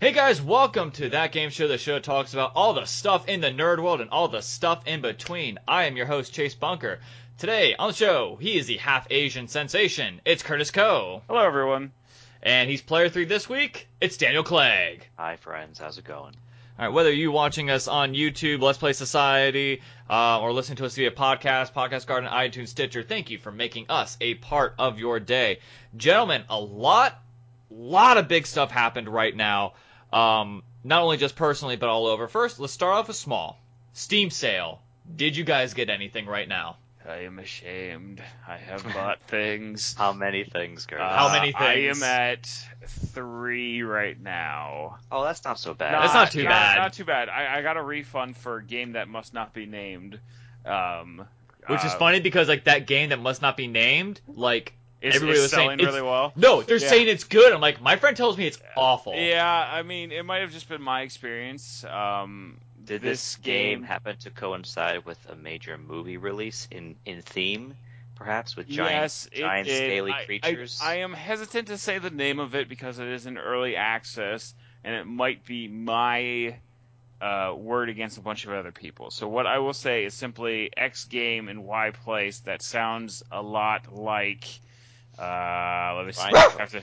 Hey guys, welcome to That Game Show, the show that talks about all the stuff in the nerd world and all the stuff in between. I am your host, Chase Bunker. Today on the show, he is the half Asian sensation. It's Curtis Coe. Hello, everyone. And he's player three this week. It's Daniel Clegg. Hi, friends. How's it going? All right, whether you're watching us on YouTube, Let's Play Society, uh, or listening to us via podcast, Podcast Garden, iTunes, Stitcher, thank you for making us a part of your day. Gentlemen, a lot, lot of big stuff happened right now. Um, not only just personally, but all over. First, let's start off with small. Steam sale. Did you guys get anything right now? I am ashamed. I have bought things. How many things, Curtis? Uh, How many things? I am at three right now. oh, that's not so bad. That's not too not, bad. Not too bad. I, I got a refund for a game that must not be named. Um, Which is uh, funny because like that game that must not be named, like Is, everybody is was saying selling it's- really well. no, they're Yeah. saying it's good. I'm like, my friend tells me it's awful. Yeah, I mean, it might have just been my experience. Um, Did this this game happen to coincide with a major movie release in, in theme, perhaps, with giant, yes, giant did. scaly I- I- creatures? I, am hesitant to say the name of it because it is in early access, and it might be my uh, word against a bunch of other people. So what I will say is simply X game and Y place that sounds a lot like. Uh, let me see. Ryan? I have to-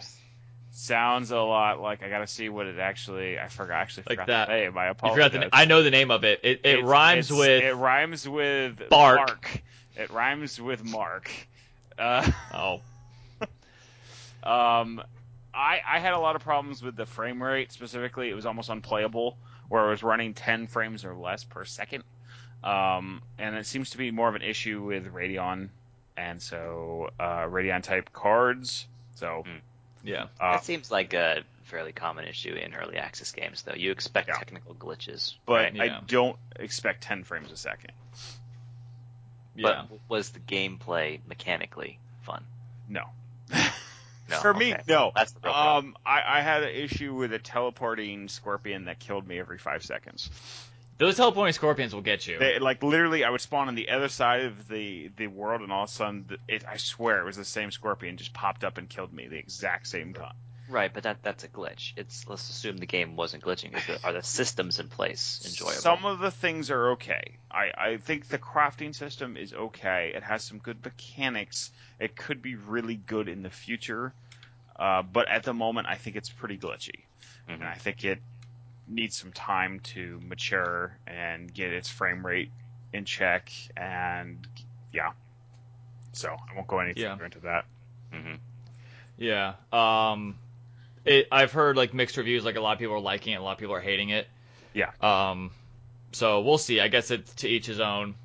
sounds a lot like I gotta see what it actually. I forgot. Actually, Like forgot that. the name. I You apologize. forgot the, I know the name of it. It, it It's- rhymes it's- with It rhymes with Bark. Mark. It rhymes with Mark. Uh, oh um, I I had a lot of problems with the frame rate. Specifically, it was almost unplayable, where it was running 10 frames or less per second. Um, and it seems to be more of an issue with Radeon, and so uh, Radeon type cards. So Hmm. yeah. uh, that seems like a fairly common issue in early access games, though. You expect Yeah. technical glitches. but right? Yeah. I don't expect 10 frames a second. Yeah. But was the gameplay mechanically fun? No. No, For me, okay. no. That's the problem. Um, I, I had an issue with a teleporting scorpion that killed me every five seconds. Those teleporting scorpions will get you. They, like literally, I would spawn on the other side of the the world, and all of a sudden, it, I swear it was the same scorpion just popped up and killed me the exact same time. Right, but that that's a glitch. It's let's assume the game wasn't glitching. Is the, are the systems in place enjoyable? Some of the things are okay. I, I think the crafting system is okay. It has some good mechanics. It could be really good in the future, uh, but at the moment, I think it's pretty glitchy. Mhm. and I think it needs some time to mature and get its frame rate in check. And yeah, so I won't go any Yeah. further into that. Mhm. Yeah. Um, it, I've heard like mixed reviews. Like a lot of people are liking it, a lot of people are hating it. Yeah. Um, so we'll see. I guess it's to each his own.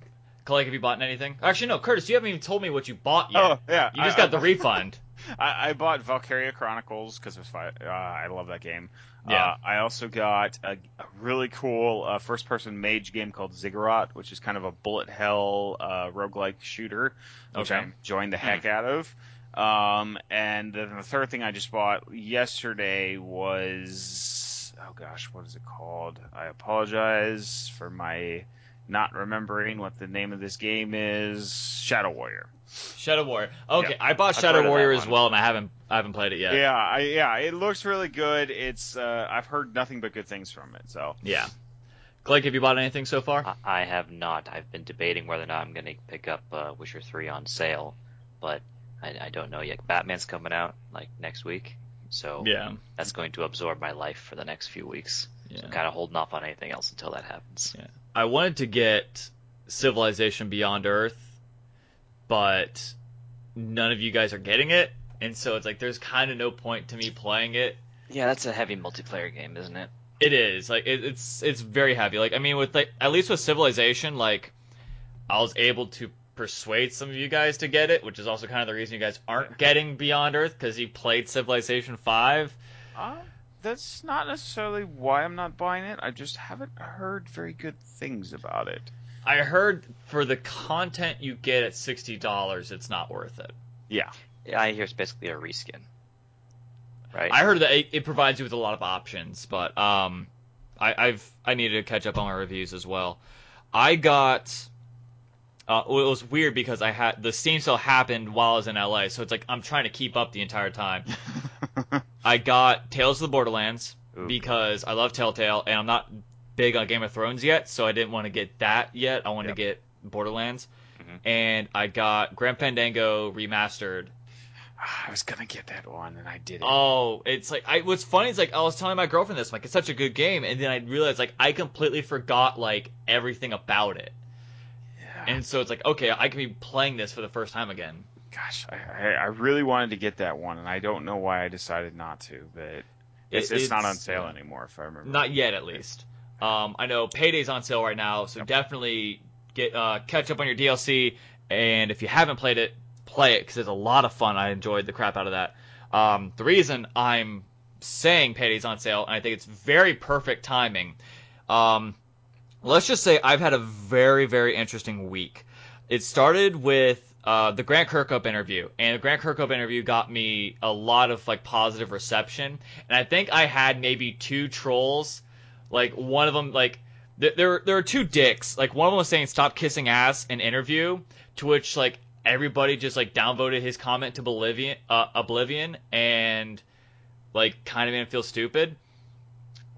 Clay, have you bought anything? Actually, no, Curtis, you haven't even told me what you bought yet. Oh yeah, you just I, got the I, refund. I, I bought Valkyria Chronicles because uh, I love that game. Yeah. Uh, I also got a, a really cool uh, first-person mage game called Ziggurat, which is kind of a bullet hell uh, roguelike shooter, which Okay. I'm enjoying the heck out of. Um, and then the third thing I just bought yesterday was oh gosh, what is it called? I apologize for my not remembering what the name of this game is. Shadow Warrior. Shadow Warrior. Okay, Yeah. I bought Shadow heard of that Warrior as well, and I haven't I haven't played it yet. Yeah, I, yeah, it looks really good. It's uh, I've heard nothing but good things from it. So Yeah. Clay, have you bought anything so far? I, I have not. I've been debating whether or not I'm going to pick up uh, Witcher Three on sale, but I, I don't know yet. Batman's coming out like next week, so yeah. that's going to absorb my life for the next few weeks. Yeah. So I'm kind of holding off on anything else until that happens. Yeah. I wanted to get Civilization Beyond Earth, but none of you guys are getting it, and so it's like there's kind of no point to me playing it. Yeah, that's a heavy multiplayer game, isn't it? It is like it, it's it's very heavy. Like I mean, with like at least with Civilization, like I was able to persuade some of you guys to get it, which is also kind of the reason you guys aren't getting Beyond Earth because you played Civilization Five. uh, that's not necessarily why I'm not buying it. I just haven't heard very good things about it. I heard for the content you get at sixty dollars, it's not worth it. Yeah, Yeah, I hear it's basically a reskin. Right? I heard that it, it provides you with a lot of options, but um, I, I've I needed to catch up on my reviews as well. I got. Uh, it was weird because I had the Steam sale happened while I was in LA, so it's like I'm trying to keep up the entire time. I got Tales of the Borderlands, Ooh. because I love Telltale and I'm not big on Game of Thrones yet, so I didn't want to get that yet. I wanted Yep. to get Borderlands, Mhm. and I got Grand Fandango remastered. I was gonna get that one and I didn't. Oh, it's like I. What's funny is like I was telling my girlfriend this, like it's such a good game, and then I realized like I completely forgot like everything about it, yeah. and so it's like okay, I can be playing this for the first time again. Gosh, I, I, I really wanted to get that one, and I don't know why I decided not to. But it's, It- it's, not on sale anymore, if I remember. Not yet, at least. Um, I know Payday's on sale right now, so definitely get uh, catch up on your DLC. And if you haven't played it, play it because it's a lot of fun. I enjoyed the crap out of that. Um, the reason I'm saying Payday's on sale, and I think it's very perfect timing. Um, let's just say I've had a very, very interesting week. It started with uh, the Grant Kirkhope interview, and the Grant Kirkhope interview got me a lot of like positive reception. And I think I had maybe two trolls, like one of them like th- there there are two dicks. Like one of them was saying stop kissing ass in interview, to which like everybody just like downvoted his comment to oblivion, uh, oblivion, and like kind of made him feel stupid.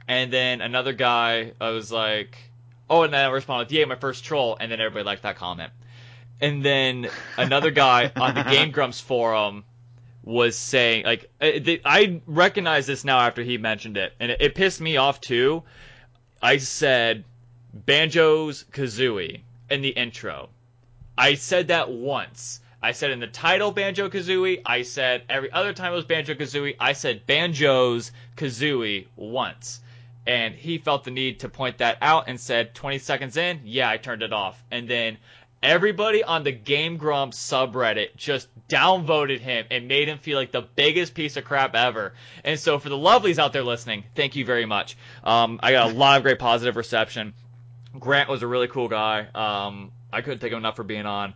And then another guy, I was like, oh, and then I responded, yeah, my first troll, and then everybody liked that comment. And then another guy on the Game Grumps forum was saying, like, uh, I recognize this now after he mentioned it, and it, pissed me off too. I said Banjo's Kazooie in the intro. I said that once. I said in the title Banjo Kazooie. I said every other time it was Banjo Kazooie. I said Banjo's Kazooie once. And he felt the need to point that out and said 20 seconds in, yeah, I turned it off. And then everybody on the Game Grumps subreddit just downvoted him and made him feel like the biggest piece of crap ever. And so for the lovelies out there listening, thank you very much. Um, I got a lot of great positive reception. Grant was a really cool guy. Um, I couldn't thank him enough for being on.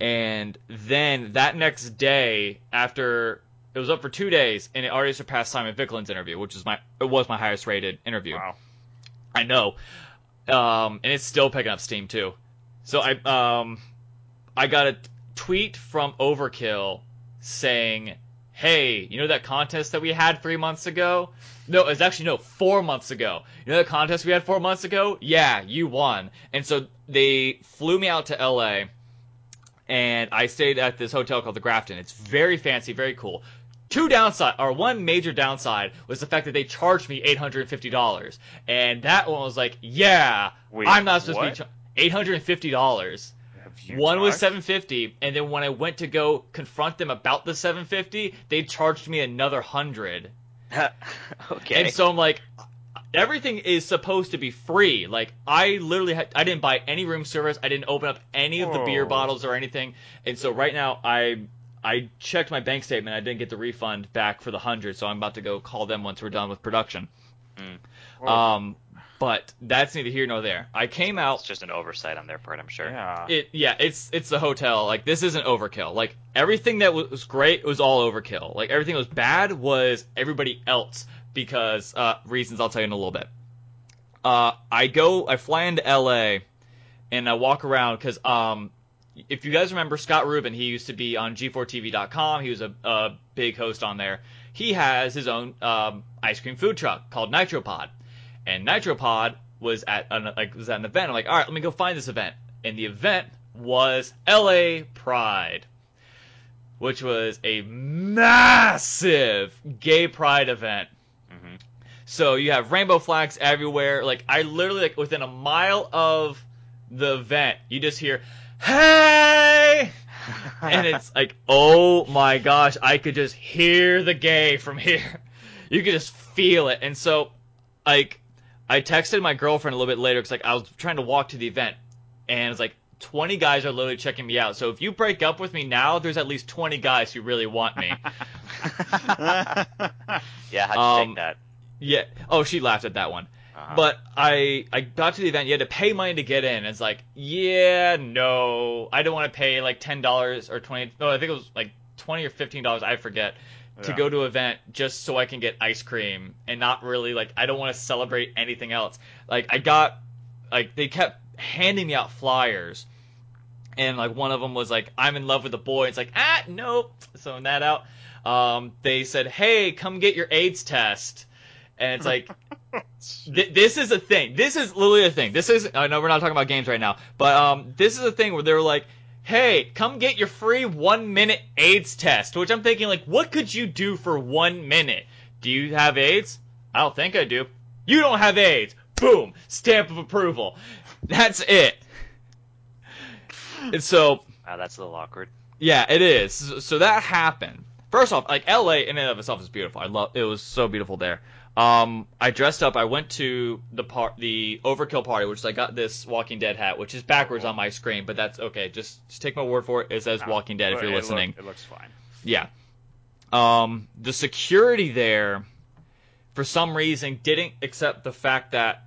And then that next day, after it was up for two days, and it already surpassed Simon Viklund's interview, which is my it was my highest rated interview. Wow. I know, um, and it's still picking up steam too. So I um, I got a tweet from Overkill saying, "Hey, you know that contest that we had three months ago? No, it was actually no four months ago. You know that contest we had four months ago? Yeah, you won." And so they flew me out to L.A. and I stayed at this hotel called the Grafton. It's very fancy, very cool. Two downside, or one major downside, was the fact that they charged me eight hundred and fifty dollars, and that one was like, yeah, Wait, I'm not supposed what? to be eight hundred and fifty dollars. One was seven fifty, and then when I went to go confront them about the seven fifty, they charged me another hundred. okay. And so I'm like, everything is supposed to be free. Like I literally had, I didn't buy any room service. I didn't open up any of the beer bottles or anything. And so right now I I checked my bank statement. I didn't get the refund back for the hundred. So I'm about to go call them once we're done with production. Whoa. Um, but that's neither here nor there. I came out it's just an oversight on their part, I'm sure. yeah. it yeah, it's it's the hotel. Like this isn't overkill. Like everything that was great was all overkill. Like everything that was bad was everybody else because uh, reasons I'll tell you in a little bit. Uh, I go, I fly into L.A. and I walk around because um, if you guys remember Scott Rubin, he used to be on G4TV.com. He was a, a big host on there. He has his own um, ice cream food truck called Nitropod, and Nitropod was at an, like was at an event. I'm like, all right, let me go find this event. And the event was LA Pride, which was a massive gay pride event. hmm So you have rainbow flags everywhere. Like I literally like within a mile of the event, you just hear, "Hey!" and it's like, oh my gosh, I could just hear the gay from here. You could just feel it. And so, like, I texted my girlfriend a little bit later because like I was trying to walk to the event, and it's like 20 guys are literally checking me out. So if you break up with me now, there's at least 20 guys who really want me. Yeah, how'd you Um, take that? yeah. Oh, she laughed at that one. Uh-huh. But I I got to the event. You had to pay money to get in. It's like, yeah, no, I don't want to pay like ten dollars or twenty. No, I think it was like twenty or fifteen dollars. I forget to Yeah. go to an event just so I can get ice cream and not really like I don't want to celebrate anything else. Like I got like they kept handing me out flyers. And like one of them was like, "I'm in love with a boy." It's like, ah, nope. Throwing that out. Um, they said, "Hey, come get your AIDS test." and it's like th- this is a thing. This is literally a thing. This is I know we're not talking about games right now, but um, this is a thing where they're like, "Hey, come get your free one minute AIDS test." Which I'm thinking, like, what could you do for one minute? Do you have AIDS? I don't think I do. You don't have AIDS. Boom, stamp of approval. That's it. And so Wow, that's a little awkward. yeah, it is. So, so that happened. First off, like LA in and of itself is beautiful. I love it was so beautiful there. Um, I dressed up. I went to the part, the Overkill party, which is I got this Walking Dead hat, which is backwards on my screen, but that's okay. Just, just take my word for it. It says Walking Dead if you're it look- listening. it looks fine. Yeah. Um, the security there, for some reason, didn't accept the fact that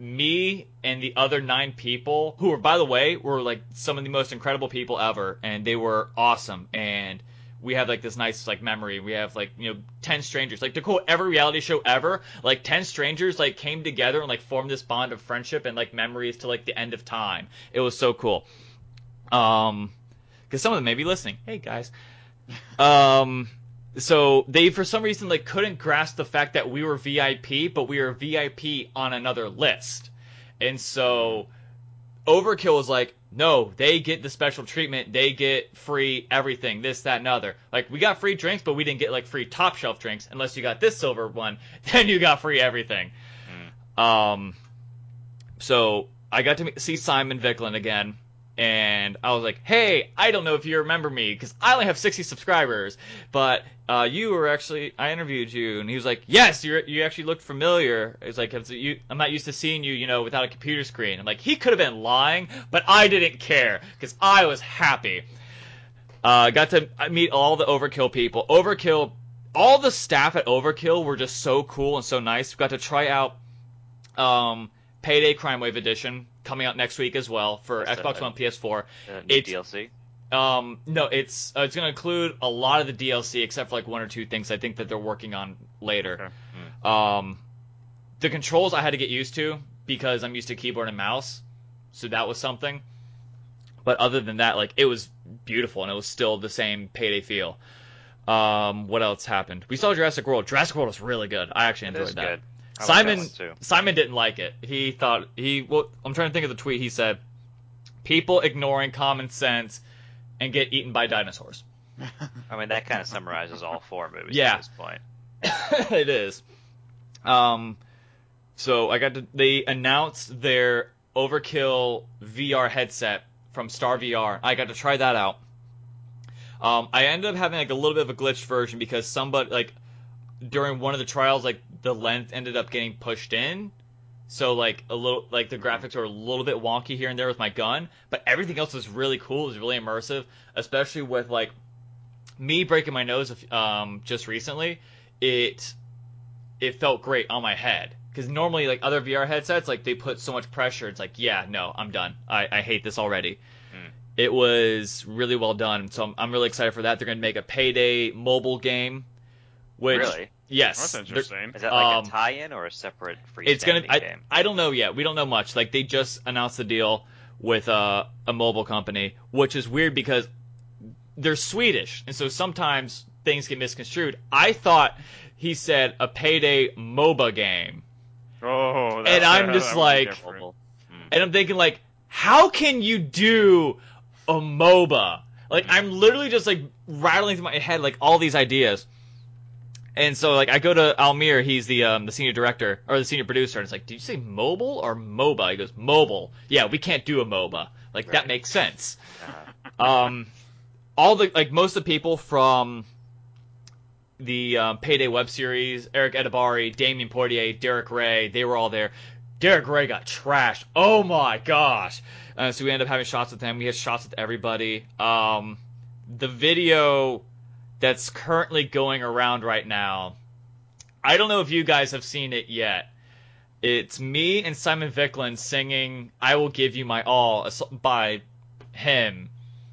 me and the other nine people, who were, by the way, were like some of the most incredible people ever, and they were awesome. And we have like this nice like memory. We have like you know ten strangers, like to quote every reality show ever, like ten strangers like came together and like formed this bond of friendship and like memories to like the end of time. It was so cool. Um, because some of them may be listening. Hey guys. Um, so they for some reason like couldn't grasp the fact that we were VIP, but we were VIP on another list, and so Overkill was like, no, they get the special treatment, they get free everything, this, that, and other. Like we got free drinks, but we didn't get like free top shelf drinks unless you got this silver one, then you got free everything. Um, so I got to see Simon Viklund again, and I was like, "Hey, I don't know if you remember me because I only have 60 subscribers, but uh, you were actually I interviewed you." And he was like, "Yes, you you actually looked familiar." He's like, "I'm not used to seeing you, you know, without a computer screen." I'm like, he could have been lying, but I didn't care because I was happy. Uh, got to meet all the Overkill people. Overkill, all the staff at Overkill were just so cool and so nice. Got to try out um, Payday Crime Wave Edition coming out next week as well for That's Xbox a- One, PS4. Uh, new It's- DLC. Um, no, it's uh, it's going to include a lot of the DLC except for like one or two things I think that they're working on later. Okay. Um, the controls I had to get used to because I'm used to keyboard and mouse, so that was something. But other than that, like it was beautiful and it was still the same payday feel. Um, what else happened? We saw Jurassic World. Jurassic World was really good. I actually enjoyed that. good. I Simon. Simon didn't like it. He thought he well, I'm trying to think of the tweet he said. People ignoring common sense and get eaten by dinosaurs. I mean, that kind of summarizes all four movies Yeah. at this point. it is. Um, so I got to. They announced their Overkill VR headset from Star VR. I got to try that out. Um, I ended up having like a little bit of a glitched version because somebody like during one of the trials, like the length ended up getting pushed in. So like a little like the graphics are a little bit wonky here and there with my gun, but everything else was really cool. It was really immersive, especially with like me breaking my nose um, just recently. It it felt great on my head because normally like other VR headsets like they put so much pressure. It's like yeah no I'm done. I, I hate this already. Hmm. It was really well done, so I'm, I'm really excited for that. They're gonna make a payday mobile game, which really? Yes, That's they're- interesting. Is that like Um, a tie-in or a separate freestanding it's gonna. I, game? I don't know yet. We don't know much. Like they just announced the deal with uh, a mobile company, which is weird because they're Swedish, and so sometimes things get misconstrued. I thought he said a payday MOBA game, Oh, that, And I'm that just would like- and I'm thinking like, how can you do a MOBA? Like I'm literally just like rattling through my head like all these ideas. And so like I go to Almir, he's the um, the senior director or the senior producer, and it's like, did you say mobile or MOBA? He goes, mobile. Yeah, we can't do a MOBA. Like that makes sense. Uh, Um, all the like most of the people from the um, Payday web series, Eric Edibari, Damien Portier, Derek Ray, they were all there. Derek Ray got trashed. Oh my gosh! Uh, so we ended up having shots with him. We had shots with everybody. Um, the video that's currently going around right now. I don't know if you guys have seen it yet. It's me and Simon Viklund singing "I Will Give You My All" by him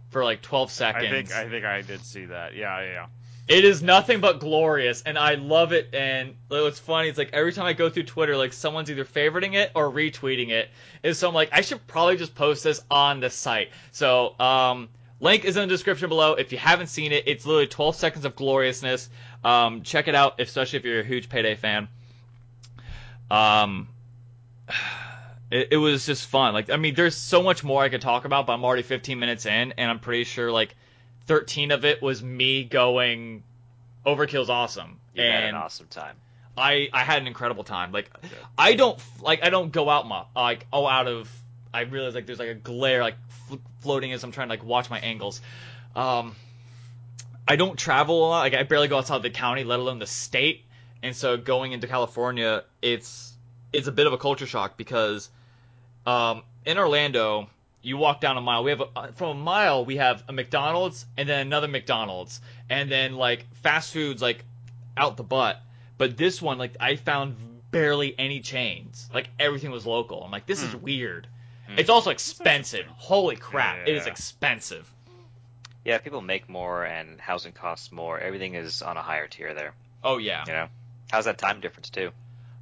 for like 12 seconds. I think I think I did see that. Yeah, yeah, yeah. It is nothing but glorious, and I love it. And what's funny, it's like every time I go through Twitter, like someone's either favoriting it or retweeting it. And so I'm like, I should probably just post this on the site. So, um, link is in the description below. If you haven't seen it, it's literally 12 seconds of gloriousness. Um, check it out, especially if you're a huge Payday fan. Um, it, it was just fun. Like, I mean, there's so much more I could talk about, but I'm already 15 minutes in, and I'm pretty sure like 13 of it was me going, "Overkill's awesome," You and had an awesome time. I I had an incredible time. Like, I don't like I don't go out my like oh out of I realize like there's like a glare like fl- floating as I'm trying to like watch my angles. Um, I don't travel a lot. Like I barely go outside the county, let alone the state. And so going into California, it's it's a bit of a culture shock because um, in Orlando, you walk down a mile. We have a, uh, from a mile we have a McDonald's and then another McDonald's and then like fast foods like out the butt. But this one, like I found barely any chains. Like everything was local. I'm like, this is weird. It's also expensive. Holy crap, it is expensive. Yeah, people make more and housing costs more. Everything is on a higher tier there. Oh yeah. You know, how's that time difference too?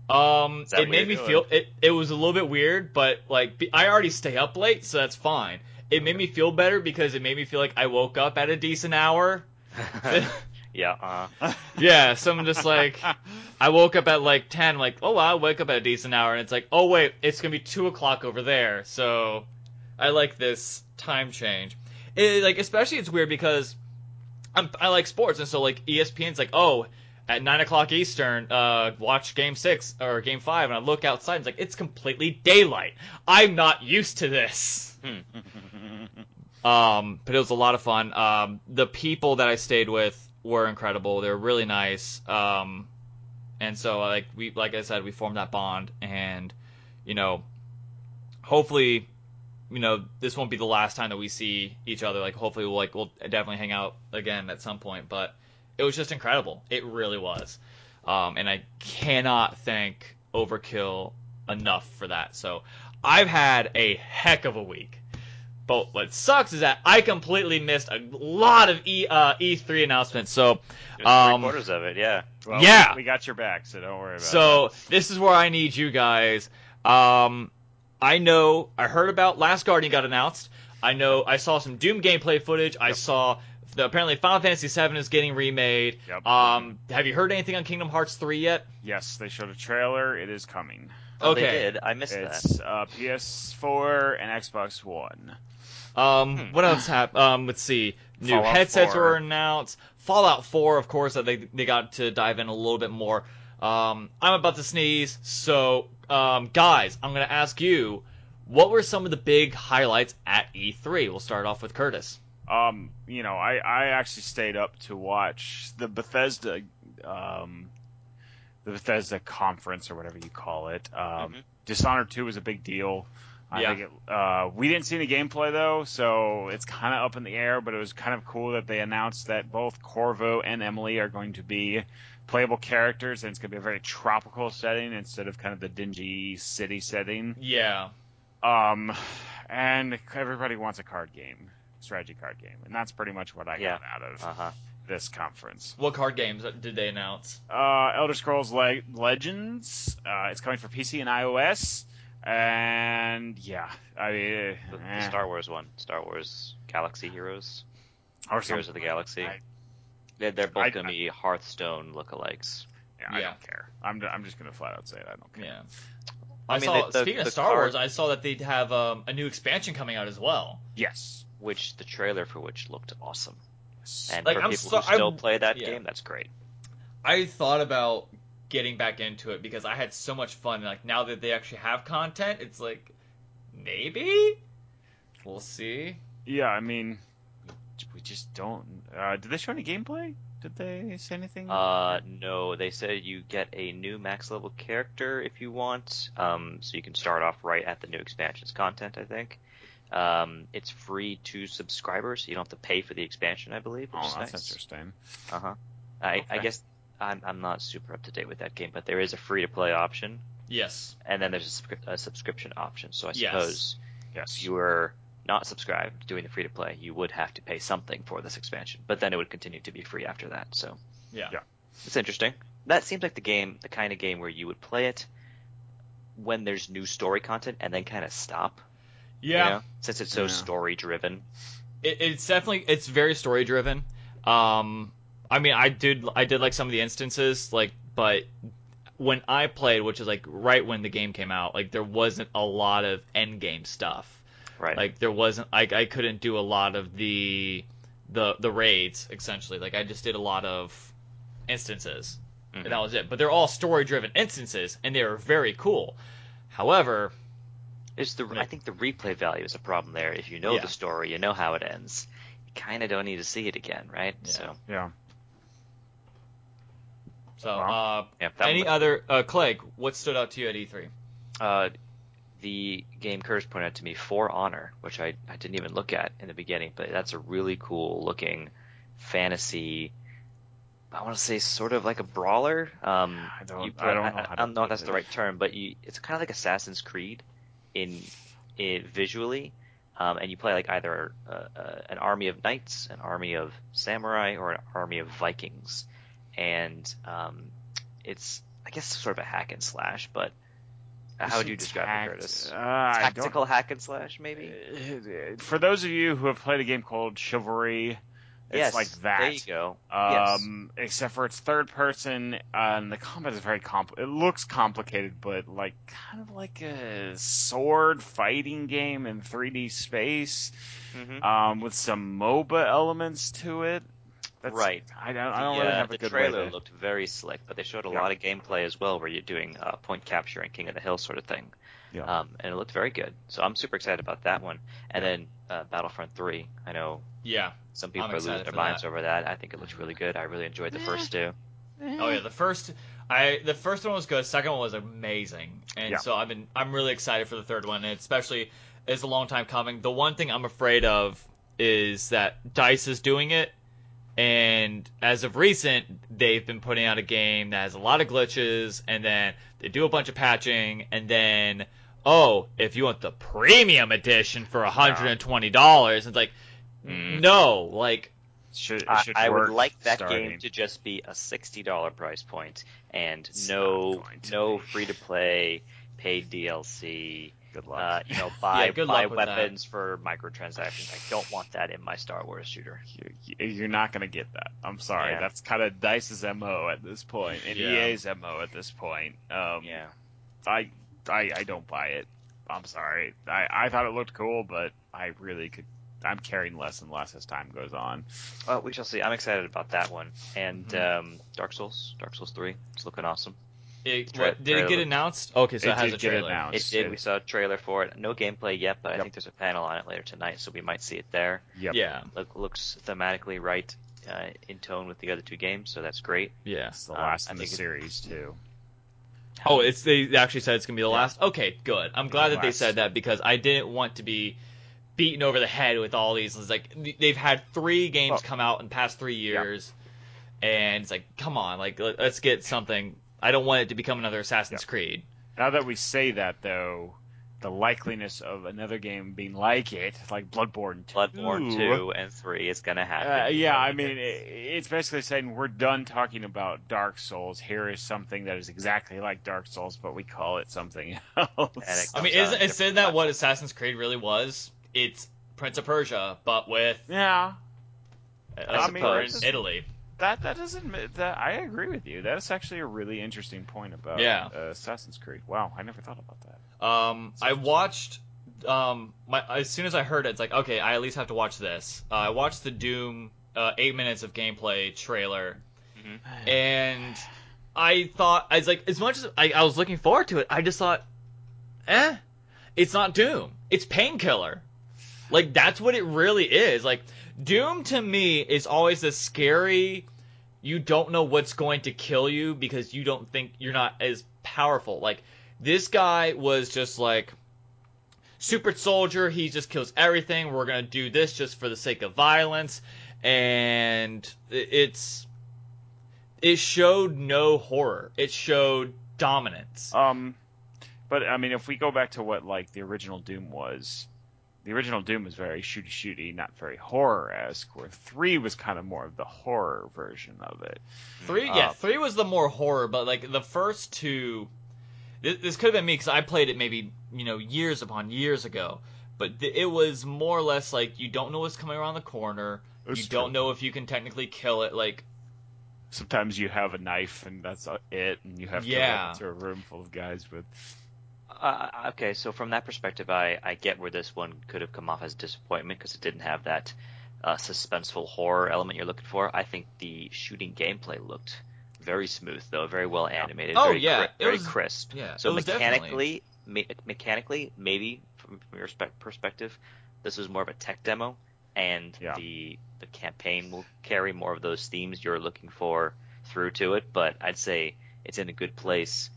Um, it made me feel it. It was a little bit weird, but like I already stay up late, so that's fine. It made me feel better because it made me feel like I woke up at a decent hour. yeah, uh, yeah, so I'm just like, I woke up at like ten, like oh wow, I wake up at a decent hour, and it's like oh wait, it's gonna be two o'clock over there. So I like this time change. It, like especially it's weird because I'm, I like sports, and so like ESPN's like oh. At nine o'clock Eastern, uh, watch Game Six or Game Five, and I look outside. And it's like it's completely daylight. I'm not used to this. Um, but it was a lot of fun. Um, the people that I stayed with were incredible. They were really nice. Um, and so like we, like I said, we formed that bond, and you know, hopefully, you know, this won't be the last time that we see each other. Like, hopefully, we'll like we'll definitely hang out again at some point. But it was just incredible. It really was. Um, and I cannot thank Overkill enough for that. So I've had a heck of a week. But what sucks is that I completely missed a lot of E uh, E3 announcements. So three Um, quarters of it. Yeah, Well, Yeah. we, we got your back, so don't worry about it. So this is where I need you guys. Um, I know I heard about Last Guardian got announced. I know I saw some Doom gameplay footage. I saw the, apparently Final Fantasy VII is getting remade. Yep. Um, have you heard anything on Kingdom Hearts 3 yet? Yes, they showed a trailer. It is coming. oh, Okay. they did. I missed that. It's uh, PS4 and Xbox One. Um, Hmm. what else happened? Um, let's see. New Fallout headsets 4. were announced. Fallout 4, of course, that they they got to dive in a little bit more. Um, I'm about to sneeze, so um, guys, I'm gonna ask you, what were some of the big highlights at E3? We'll start off with Curtis. Um, you know, I, I actually stayed up to watch the Bethesda, um, the Bethesda conference or whatever you call it. Um, Mhm. Dishonored 2 was a big deal. I Yeah. think it, uh, we didn't see any gameplay though, so it's kind of up in the air. But it was kind of cool that they announced that both Corvo and Emily are going to be playable characters, and it's going to be a very tropical setting instead of kind of the dingy city setting. Yeah. Um, and everybody wants a card game, strategy card game, and that's pretty much what I Yeah. got out of Uh huh. this conference. What card games did they announce? Uh, Elder Scrolls Le- Legends. Uh, it's coming for PC and iOS, and yeah, I mean, The, the eh, Star Wars one, Star Wars Galaxy Heroes, or Heroes of the. Galaxy. I- They're, they're both I- going to be Hearthstone lookalikes. Yeah, I Yeah. don't care. I'm, I'm just gonna flat out say it. I don't care. Yeah. I I, mean, saw. the- the- speaking the of Star card- Wars, I saw that they'd have um, a new expansion coming out as well. Yes. Which the trailer for which looked awesome. And Like, for I'm people so- who still I'm- play that yeah. game, that's great. I thought about getting back into it because I had so much fun. Like now that they actually have content, it's like maybe we'll see. Yeah, I mean, we just don't. Uh, did they show any gameplay? Did they say anything? Uh, no, they said you get a new max level character if you want. Um, so you can start off right at the new expansions content. I think. Um, it's free to subscribers. You don't have to pay for the expansion, I believe. Which oh, is that's nice. interesting. Uh huh. I, I guess I'm I'm not super up to date with that game, but there is a free to play option, Yes. and then there's a, a subscription option. So I suppose Yes. if you were not subscribed doing the free to play, you would have to pay something for this expansion, but then it would continue to be free after that. So Yeah. Yeah. it's interesting. That seems like the game, the kind of game where you would play it when there's new story content and then kind of stop. you Yeah. know, since it's so Yeah. story driven. It, it's definitely it's very story driven. Um, I mean, I did I did like some of the instances, like, but when I played, which is like right when the game came out, like there wasn't a lot of end game stuff. Right. Like there wasn't like I couldn't do a lot of the the the raids essentially. Like I just did a lot of instances. Mhm. And that was it. But they're all story driven instances and they are very cool. However, It's the I think the replay value is a problem there. If you know Yeah. the story, you know how it ends. You kind of don't need to see it again, right? Yeah. So Yeah. So Well, uh yeah. Any one- other uh Clegg, what stood out to you at E E3? uh, the game Curtis pointed out to me, For Honor, which I, I didn't even look at in the beginning, but that's a really cool looking fantasy. I want to say sort of like a brawler. Um, I don't- you I don't know I, how to don't know if put that's the right term, but you it's kind of like Assassin's Creed in it visually. Um, and you play like either uh, uh, an army of knights, an army of samurai, or an army of Vikings, and um, it's I guess sort of a hack and slash. But how would you describe Tact- it, Curtis? Uh, Tactical hack and slash, maybe. Uh, For those of you who have played a game called Chivalry, it's yes, like that. There you go. yes. Um, except for it's third person, uh, and the combat is very compl. It looks complicated, but like kind of like a sword fighting game in 3D space, Mhm. um, with some MOBA elements to it. That's, Right. I don't. I don't the, really uh, have a the good trailer way to. looked very slick, but they showed a Yeah. lot of gameplay as well, where you're doing uh, point capture and King of the Hill sort of thing. Yeah. Um, and it looked very good. So I'm super excited about that one. And then uh, Battlefront 3. I know Yeah. some people I'm are losing their minds that. over that. I think it looks really good. I really enjoyed the first two. Oh yeah, the first I the first one was good. Second one was amazing, and Yeah. so I've been I'm really excited for the third one, and especially it's a long time coming. The one thing I'm afraid of is that Dice is doing it, and as of recent, they've been putting out a game that has a lot of glitches, and then they do a bunch of patching, and then oh, if you want the premium edition for $120, it's like Mm. no, like Should, it I, I would like that starting. game to just be a $60 price point and It's no not going to no free to play paid DLC. Good luck. Uh, you know, buy Yeah, buy luck with that. weapons for microtransactions. I don't want that in my Star Wars shooter. You- You're not going to get that. I'm sorry. Yeah. That's kind of Dice's mo at this point, and Yeah. EA's mo at this point. Um, Yeah. I, I, I don't buy it. I'm sorry. I, I thought it looked cool, but I really could. I'm caring less and less as time goes on. Well, we shall see. I'm excited about that one. And Mhm. um, Dark Souls, Dark Souls 3, it's looking awesome. It, Tra- what, did it get announced? Okay, so it, It has did a get trailer. announced. It did. We saw a trailer for it. No gameplay yet, but I think there's a panel on it later tonight, so we might see it there. Yep. Yeah, Look, looks thematically right uh, in tone with the other two games, so that's great. yeah. It's the Um, last I in the think it- series too. Oh, it's they actually said it's gonna be the Yeah. last. Okay, good. I'm glad that they said that because I didn't want to be beaten over the head with all these. It's like they've had three games Well- come out in the past three years, and it's like, come on, like let's get something. I don't want it to become another Assassin's Yeah. Creed. Now that we say that, though, the likeliness of another game being like it, like Bloodborne 2. Bloodborne 2 and 3 is going to happen. Uh, yeah, I mean, i it's basically saying we're done talking about Dark Souls. Here is something that is exactly like Dark Souls, but we call it something else. it I mean, Comes out isn't, on isn't different that what. Assassin's Creed really was? It's Prince of Persia, but with yeah, I mean, in suppose. Italy. That that doesn't that I agree with you. That is actually a really interesting point about Yeah. uh, Assassin's Creed. Wow, I never thought about that. Um, I watched. Um, my as soon as I heard it, it's like okay, I at least have to watch this. Uh, I watched the Doom uh, eight minutes of gameplay trailer, and I thought I was like, as much as I, I was looking forward to it, I just thought, eh, it's not Doom. It's Painkiller. Like that's what it really is. Like Doom to me is always this scary. You don't know what's going to kill you because you don't think you're not as powerful. Like this guy was just like super soldier. He just kills everything. We're gonna do this just for the sake of violence, and it's it showed no horror. It showed dominance. Um, but I mean, if we go back to what like the original Doom was, the original Doom was very shooty shooty, not very horror esque. Where three was kind of more of the horror version of it. Three, yeah, Uh, three was the more horror, but like the first two, this, this could have been me because I played it maybe you know years upon years ago. But th- it was more or less like you don't know what's coming around the corner. You don't know if you can technically kill it. Like Sometimes you have a knife and that's it, and you have to Yeah. run into a room full of guys with. Uh, okay, so from that perspective, I, I get where this one could have come off as disappointment because it didn't have that uh, suspenseful horror element you're looking for. I think the shooting gameplay looked very smooth, though, very well animated, Oh, very, yeah, cri- it very was- crisp. yeah, So mechanically, me- mechanically, maybe from, your spe- perspective, this was more of a tech demo, and Yeah. the the campaign will carry more of those themes you're looking for through to it. But I'd say it's in a good place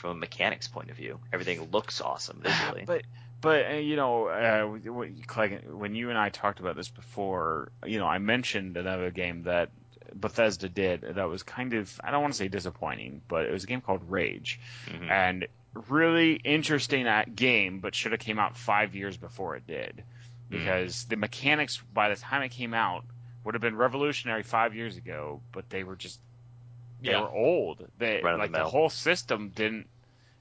from a mechanics point of view. Everything looks awesome visually. But but uh, you know, uh, when- Clegg, when you and I talked about this before, you know, I mentioned another game that Bethesda did that was kind of I don't want to say disappointing, but it was a game called Rage, Mhm. and really interesting at game, but should have came out five years before it did, because the mechanics by the time it came out would have been revolutionary five years ago, but they were just they Yeah. were old. They Run of the like the whole system didn't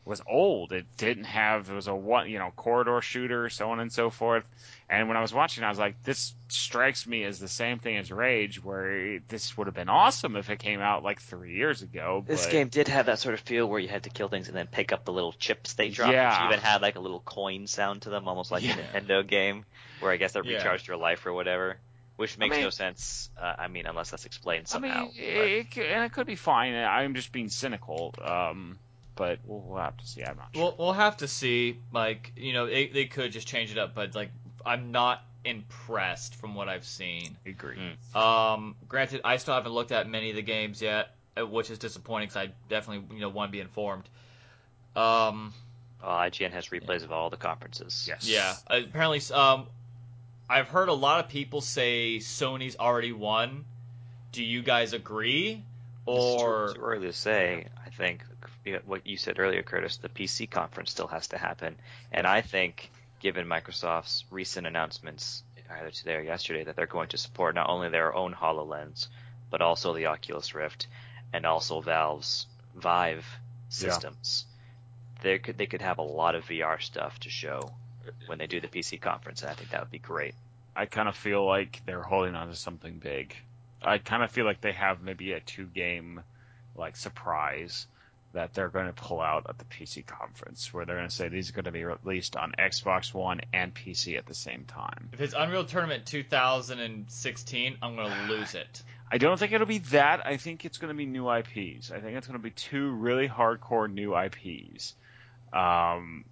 was old. It didn't have it was a one you know corridor shooter, so on and so forth. And when I was watching, I was like, this strikes me as the same thing as Rage, where this would have been awesome if it came out like three years ago. This game did have that sort of feel where you had to kill things and then pick up the little chips they dropped. Yeah. Which even had like a little coin sound to them, almost like Yeah. a Nintendo game, where I guess that Yeah. recharged your life or whatever. Which makes mean- no sense. Uh, I mean, unless that's explained somehow. I somehow. mean, it, could- and it could be fine. I'm just being cynical. Um, but we'll, we'll have to see. I'm not sure. We'll we'll have to see. Like you know, they they could just change it up, but like I'm not impressed from what I've seen. agree. Mm. Um, granted, I still haven't looked at many of the games yet, uh, which is disappointing because I definitely you know want to be informed. Um, Well, IGN has replays of all the conferences. Yes. yeah. Apparently, um, I've heard a lot of people say Sony's already won. Do you guys agree? Or It's too- too early to say. I think what you said earlier, Curtis, the PC conference still has to happen, and I think, given Microsoft's recent announcements either today or yesterday, that they're going to support not only their own Hololens, but also the Oculus Rift, and also Valve's Vive systems. They could they could have a lot of VR stuff to show when they do the PC conference, and I think that would be great. I kind of feel like they're holding on to something big. I kind of feel like they have maybe a two game like surprise that they're going to pull out at the PC conference where they're going to say these are going to be released on Xbox One and PC at the same time. if it's Unreal Tournament 2016, I'm gonna lose it. I don't think it'll be that. I think it's going to be new IPs. I think it's going to be two really hardcore new IPs. Um,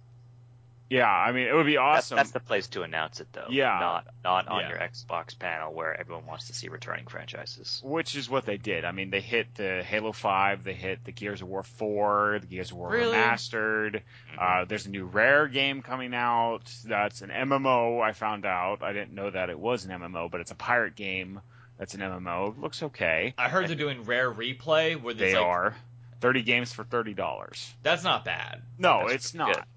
yeah, I mean, it would be awesome. that's the place to announce it, though. Yeah. Not not on Yeah. your Xbox panel where everyone wants to see returning franchises. Which is what they did. I mean, they hit the Halo 5, they hit the Gears of War 4, the Gears of War Really? Remastered. Mm-hmm. Uh, there's a new Rare game coming out. That's an MMO, I found out. I didn't know that it was an MMO, but it's a pirate game that's an MMO. Looks okay. I heard they're doing rare replay where They like are. 30 games for $30. that's not bad. No, That's it's pretty not.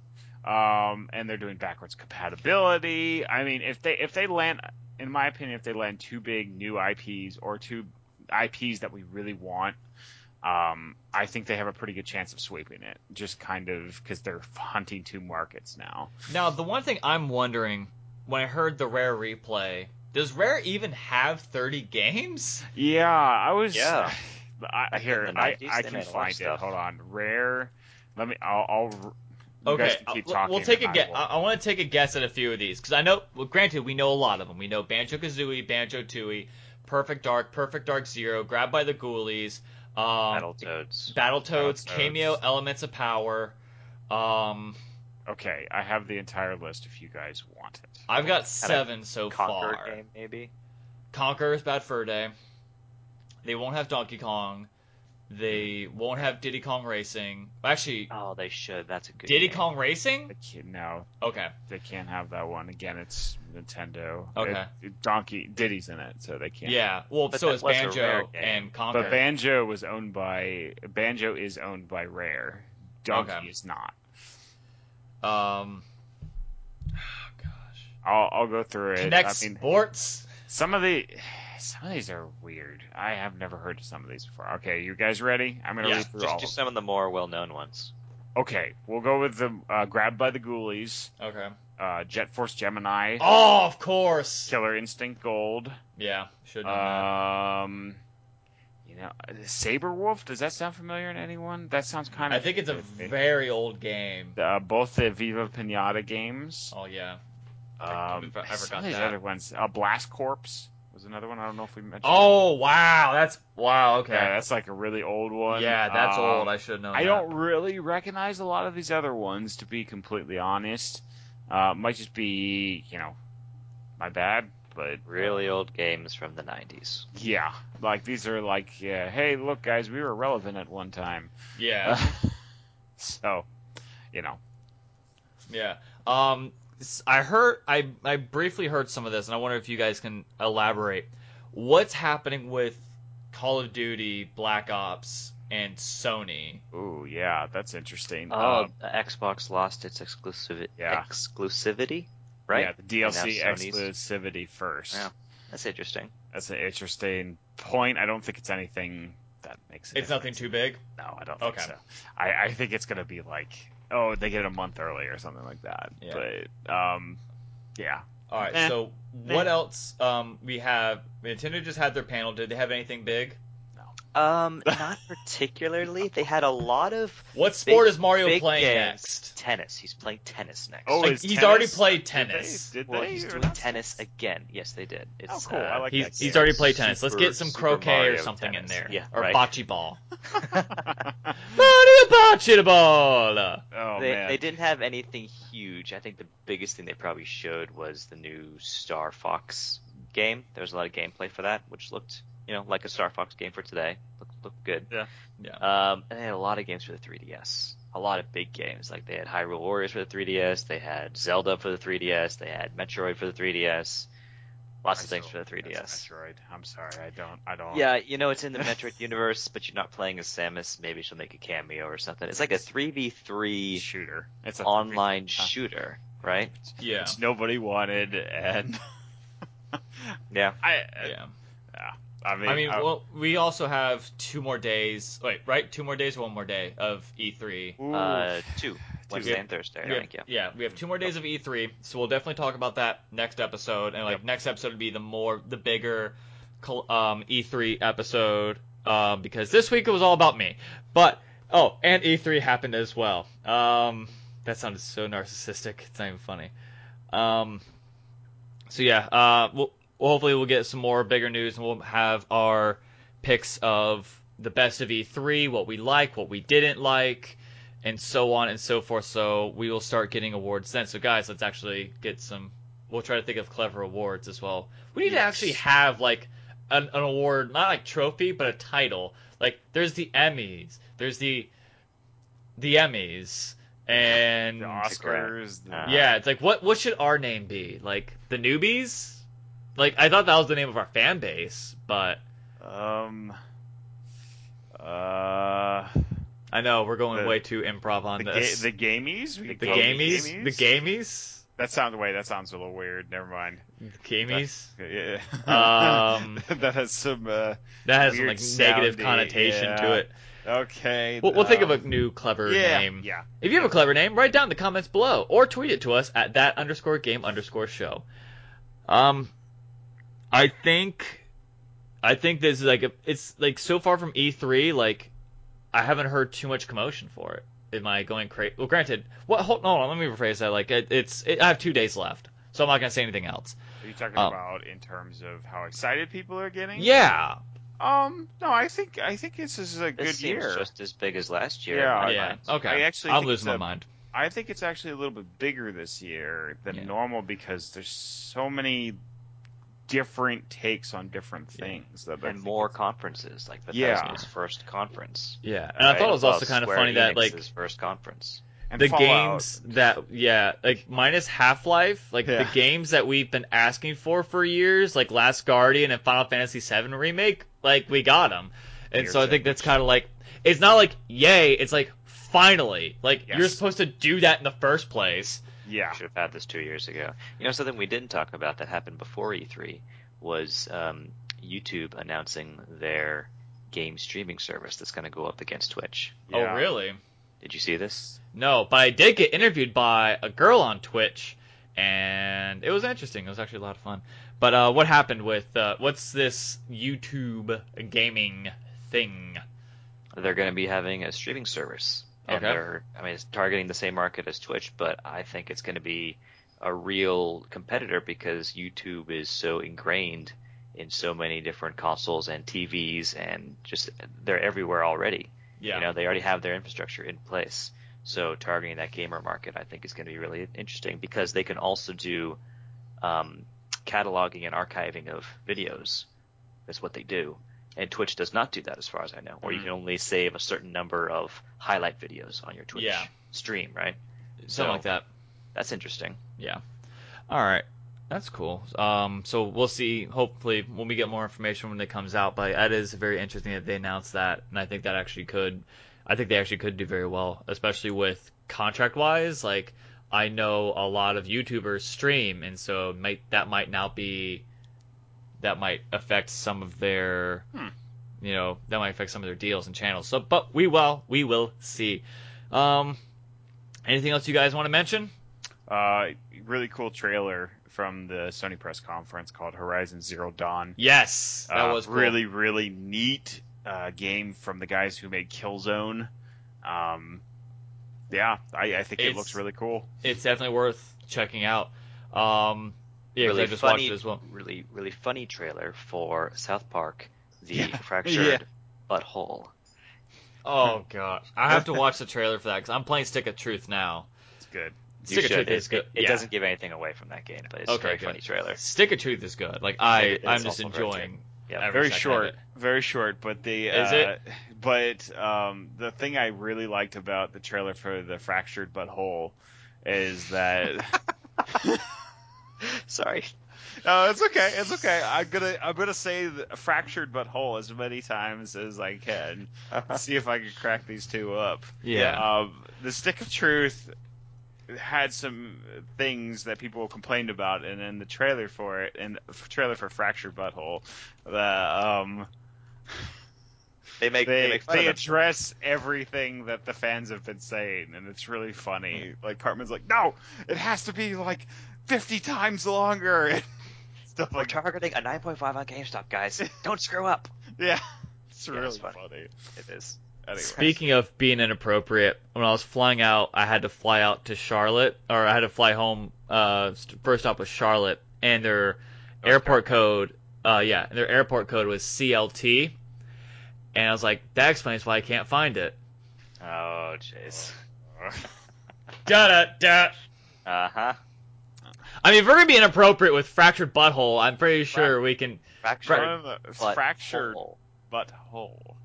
Um, and they're doing backwards compatibility. I mean, if they if they land, in my opinion, if they land two big new IPs or two IPs that we really want, um, I think they have a pretty good chance of sweeping it. Just kind of because they're hunting two markets now. Now, the one thing I'm wondering when I heard the rare replay, does Rare even have 30 games? Yeah, I was. Yeah. I, Back here, I, I can made a lot of find it. stuff. Hold on, rare. Let me. I'll. I'll you okay, guys can keep uh, we'll take a I guess. I, I want to take a guess at a few of these because I know. Well, granted, we know a lot of them. We know Banjo Kazooie, Banjo Tooie, Perfect Dark, Perfect Dark Zero, Grabbed by the Ghoulies, um, Battletoads. Battletoads, Battletoads. Kameo, Elements of Power. Um, Okay, I have the entire list if you guys want it. I've got seven so Conker far. game, maybe. Conker is Bad Fur Day. They won't have Donkey Kong. They won't have Diddy Kong Racing. Actually, Oh, they should. That's a good. Diddy game. Kong Racing? No, Okay. they can't have that one. Again, it's Nintendo. Okay. It- Donkey Diddy's in it, so they can't. Yeah. Well, But so that is was Banjo and Conker. But Banjo was owned by Banjo is owned by Rare. Donkey Okay. is not. um. Oh gosh. I'll I'll go through it. Kinect I mean, Sports. some of the some of these are weird. I have never heard of some of these before. Okay, you guys ready? I'm gonna Yeah, read through all. Just, of just some of the more well-known ones. Okay, we'll go with the uh, Grabbed by the Ghoulies, Okay. uh, Jet Force Gemini, Oh, of course. Killer Instinct Gold. Yeah. Should know that. Um, You know, Sabre Wulf. Does that sound familiar to anyone? That sounds kind of. I think it's a very old game. uh, both the Viva Pinata games. Oh yeah. I Um, forgot some of these that. other ones. Uh, Blast Corps was another one. I don't know if we mentioned. Oh wow, that's wow. Okay. yeah, that's like a really old one. Yeah, that's Um, old. I should have known. I that. don't really recognize a lot of these other ones, to be completely honest. Uh, might just be, you know, my bad, but Really old games from the 90s. yeah, like these are like, yeah, hey, look, guys, we were relevant at one time. Yeah. so, you know, Yeah. Um, s- I heard, I, I briefly heard some of this, and I wonder if you guys can elaborate. What's happening with Call of Duty, Black Ops, and Sony? ooh, yeah, that's interesting. Oh, Um, Xbox lost its exclusivi- Yeah. exclusivity, right? Yeah, the DLC And now Sony's- exclusivity first. Yeah. That's interesting. That's an interesting point. I don't think it's anything that makes it. It's nothing too big. No, I don't think Okay. so. I, I think it's gonna be like, oh, they get it a month early or something like that. Yeah. But um, yeah. All right. Eh. So what else? Um, we have Nintendo just had their panel. Did they have anything big? Um, not particularly. They had a lot of What sport Big- is Mario playing games. next? tennis. He's playing tennis next. Oh, Like, he's tennis- already played did tennis. They, did well, they? he's doing not? tennis again. Yes, they did. It's, Oh, cool. I uh, like He's, that he's already played tennis. Let's get some Super croquet or Mario something in there. Yeah, or right. bocce ball. Mario bocce ball. oh they, man. they didn't have anything huge. I think the biggest thing they probably showed was the new Star Fox game. There was a lot of gameplay for that, which looked, you know, like a Star Fox game for today. Look, looked good. Yeah. Yeah. Um, and they had a lot of games for the 3DS. A lot of big games. Like they had Hyrule Warriors for the 3DS. They had Zelda for the 3DS. They had Metroid for the 3DS. Lots I of things for the 3DS. Metroid. I'm sorry. I don't. I don't. Yeah, you know it's in the Metroid universe, but you're not playing as Samus. Maybe she'll make a cameo or something. It's like a 3v3 Shooter. It's an online Huh. shooter, right? Yeah. Which nobody wanted, and Yeah. I. Yeah. Yeah. I mean. I mean, I- well, we also have two more days. Wait, right? Two more days one more day of E3. ooh, Uh, two. Wednesday Yeah. and Thursday, We I have, think, yeah. we have two more days of E3, so we'll definitely talk about that next episode. And like Yep. next episode would be the more the bigger um, E3 episode um, because this week it was all about me. But oh, and E3 happened as well. Um, that sounded so narcissistic. It's not even funny. Um, so yeah, uh, we'll, well, hopefully we'll get some more bigger news and we'll have our picks of the best of E3, what we like, what we didn't like, and so on and so forth. So we will start getting awards then. So guys, let's actually get some. We'll try to think of clever awards as well. We need to actually have like an, an award, not like trophy, but a title. Like there's the Emmys, there's the the Emmys, and the Oscars. The, yeah, it's like what what should our name be? Like the newbies? Like I thought that was the name of our fan base, but Um. Uh. I know we're going The- way too improv on The, ga- this. the gamies. We the could call them gamies, the gamies, That sounds wait. That sounds a little weird. Never mind. gamies. Yeah. Um, that has some. Uh, That has some like negative sounding, connotation yeah. to it. okay. We'll, we'll think of a um, new clever yeah, name. Yeah. If you have a clever name, write down in the comments below or tweet it to us at that underscore game underscore show. Um, I think, I think this is like a, it's like so far from E3, like I haven't heard too much commotion for it. Am I going crazy? Well, granted, what? Hold, on? let me rephrase that. Like it, it's, it, I have two days left, so I'm not gonna say anything else. Are you talking Um, about in terms of how excited people are getting? Yeah, Um. No, I think I think this is a This good seems year. just as big as last year. Yeah, yeah, okay. I actually I'm losing my a- mind. I think it's actually a little bit bigger this year than Yeah. normal because there's so many different takes on different Yeah. things. That And more conferences, like Yeah. Bethesda's first conference. Yeah, and I thought it was also kind of Square funny that like Enix's first conference. and the Fallout. games that yeah like minus half-life like the games that we've been asking for for years like last guardian and final fantasy 7 remake like we got them and so i think Edge. that's kind of like it's not like yay it's like finally like Yes. you're supposed to do that in the first place Yeah. Should have had this two years ago. You know, something we didn't talk about that happened before E3 was um, YouTube announcing their game streaming service that's going to go up against Twitch. oh really Did you see this? no but i did get interviewed by a girl on twitch and it was interesting it was actually a lot of fun but uh what happened with uh what's this youtube gaming thing? They're going to be having a streaming service. And Okay. they're, I mean, it's targeting the same market as Twitch, but I think it's going to be a real competitor because YouTube is so ingrained in so many different consoles and TVs and just they're everywhere already. Yeah. You know, they already have their infrastructure in place. So targeting that gamer market, I think, is going to be really interesting because they can also do um, cataloging and archiving of videos. That's what they do. And Twitch does not do that, as far as I know. Or you Mhm. can only save a certain number of highlight videos on your Twitch Yeah. stream, right? Something So- like that. That's interesting. Yeah. All right. That's cool. Um, so we'll see. Hopefully, when we get more information when it comes out. But that is very interesting that they announced that, and I think that actually could. I think they actually could do very well, especially with contract wise. Like I know a lot of YouTubers stream, and so might that might now be that might affect some of their, Hmm. you know, that might affect some of their deals and channels. So, but we will, we will see. Um, anything else you guys want to mention? Uh, really cool trailer from the Sony press conference called Horizon Zero Dawn. Yes, that Uh, was cool. really, really neat uh, game from the guys who made Killzone. Um, yeah, I, I think it looks really cool. It's definitely worth checking out. Um, yeah, 'cause really I just funny, watched it as well. really, really funny trailer for South Park, the Yeah. fractured butthole. Oh god, I have to watch the trailer for that because I'm playing Stick of Truth now. It's good. You Stick of. Truth is good. it, it yeah. doesn't give anything away from that game, but it's a very good. funny trailer. Stick of Truth is good. Like I, It is I'm just enjoying. Yeah, every very short, very short. But the Is uh, it? But um, the thing I really liked about the trailer for the fractured butthole is that. Sorry. No, it's okay. It's okay. I'm gonna I'm gonna say the fractured butthole as many times as I can. See if I can crack these two up. Yeah. Um, the stick of truth had some things that people complained about, and in the trailer for it, and the trailer for fractured butthole, the um. They make they, they make fun they of them. address everything that the fans have been saying, and it's really funny. Like Cartman's like, no, it has to be like fifty times longer. and Stuff We're like targeting a 9.5 on GameSpot, guys. Don't screw up. yeah, it's Yeah, really it's funny. funny. It is. Anyway, Speaking of being inappropriate, when I was flying out, I had to fly out to Charlotte, or I had to fly home. Uh, first stop was Charlotte, and their airport code, uh, yeah, their airport code was CLT, and I was like, that explains why I can't find it. Oh, jeez. Da da da. Uh huh. I mean, if we're gonna be inappropriate with fractured butthole, I'm pretty sure we can. Fractured it's butt fractured hole. butthole.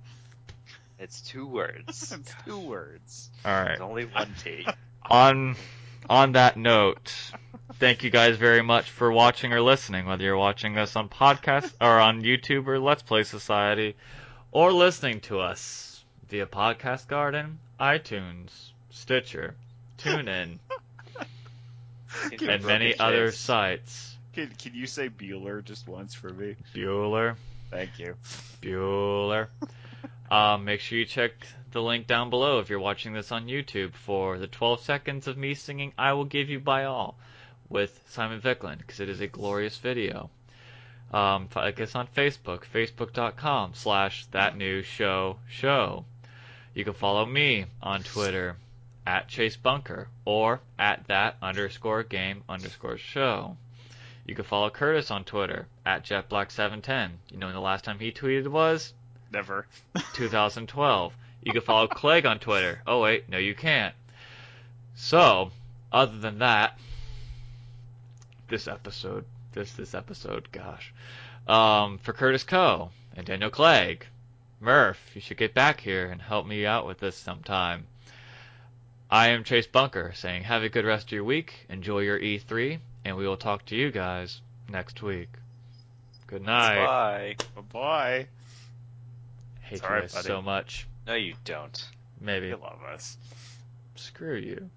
It's two words. it's two words. All right. There's only one take. on on that note, thank you guys very much for watching or listening, whether you're watching us on podcast or on YouTube or Let's Play Society, or listening to us via Podcast Garden, iTunes, Stitcher, TuneIn, Like and many other chase. sites. Can, can you say Bueller just once for me? Bueller, Thank you. Bueller. Um, make sure you check the link down below if you're watching this on YouTube for the 12 seconds of me singing "I Will Give You My All" with Simon Viklund because it is a glorious video. Um, like us on Facebook, facebook.com slash that new show show. You can follow me on Twitter at Chase Bunker or at that underscore game underscore show. You can follow Curtis on Twitter at JetBlack710. You know when the last time he tweeted was? Never. 2012. You can follow Clegg on Twitter. Oh wait, no you can't. So, other than that, this episode, this this episode, gosh, um, for Curtis Coe and Daniel Clegg, Murph, you should get back here and help me out with this sometime. I am Chase Bunker saying have a good rest of your week, enjoy your E3, and we will talk to you guys next week. Good night. Bye. Bye bye. Hate It's you guys buddy. so much. No, you don't. Maybe. You love us. Screw you.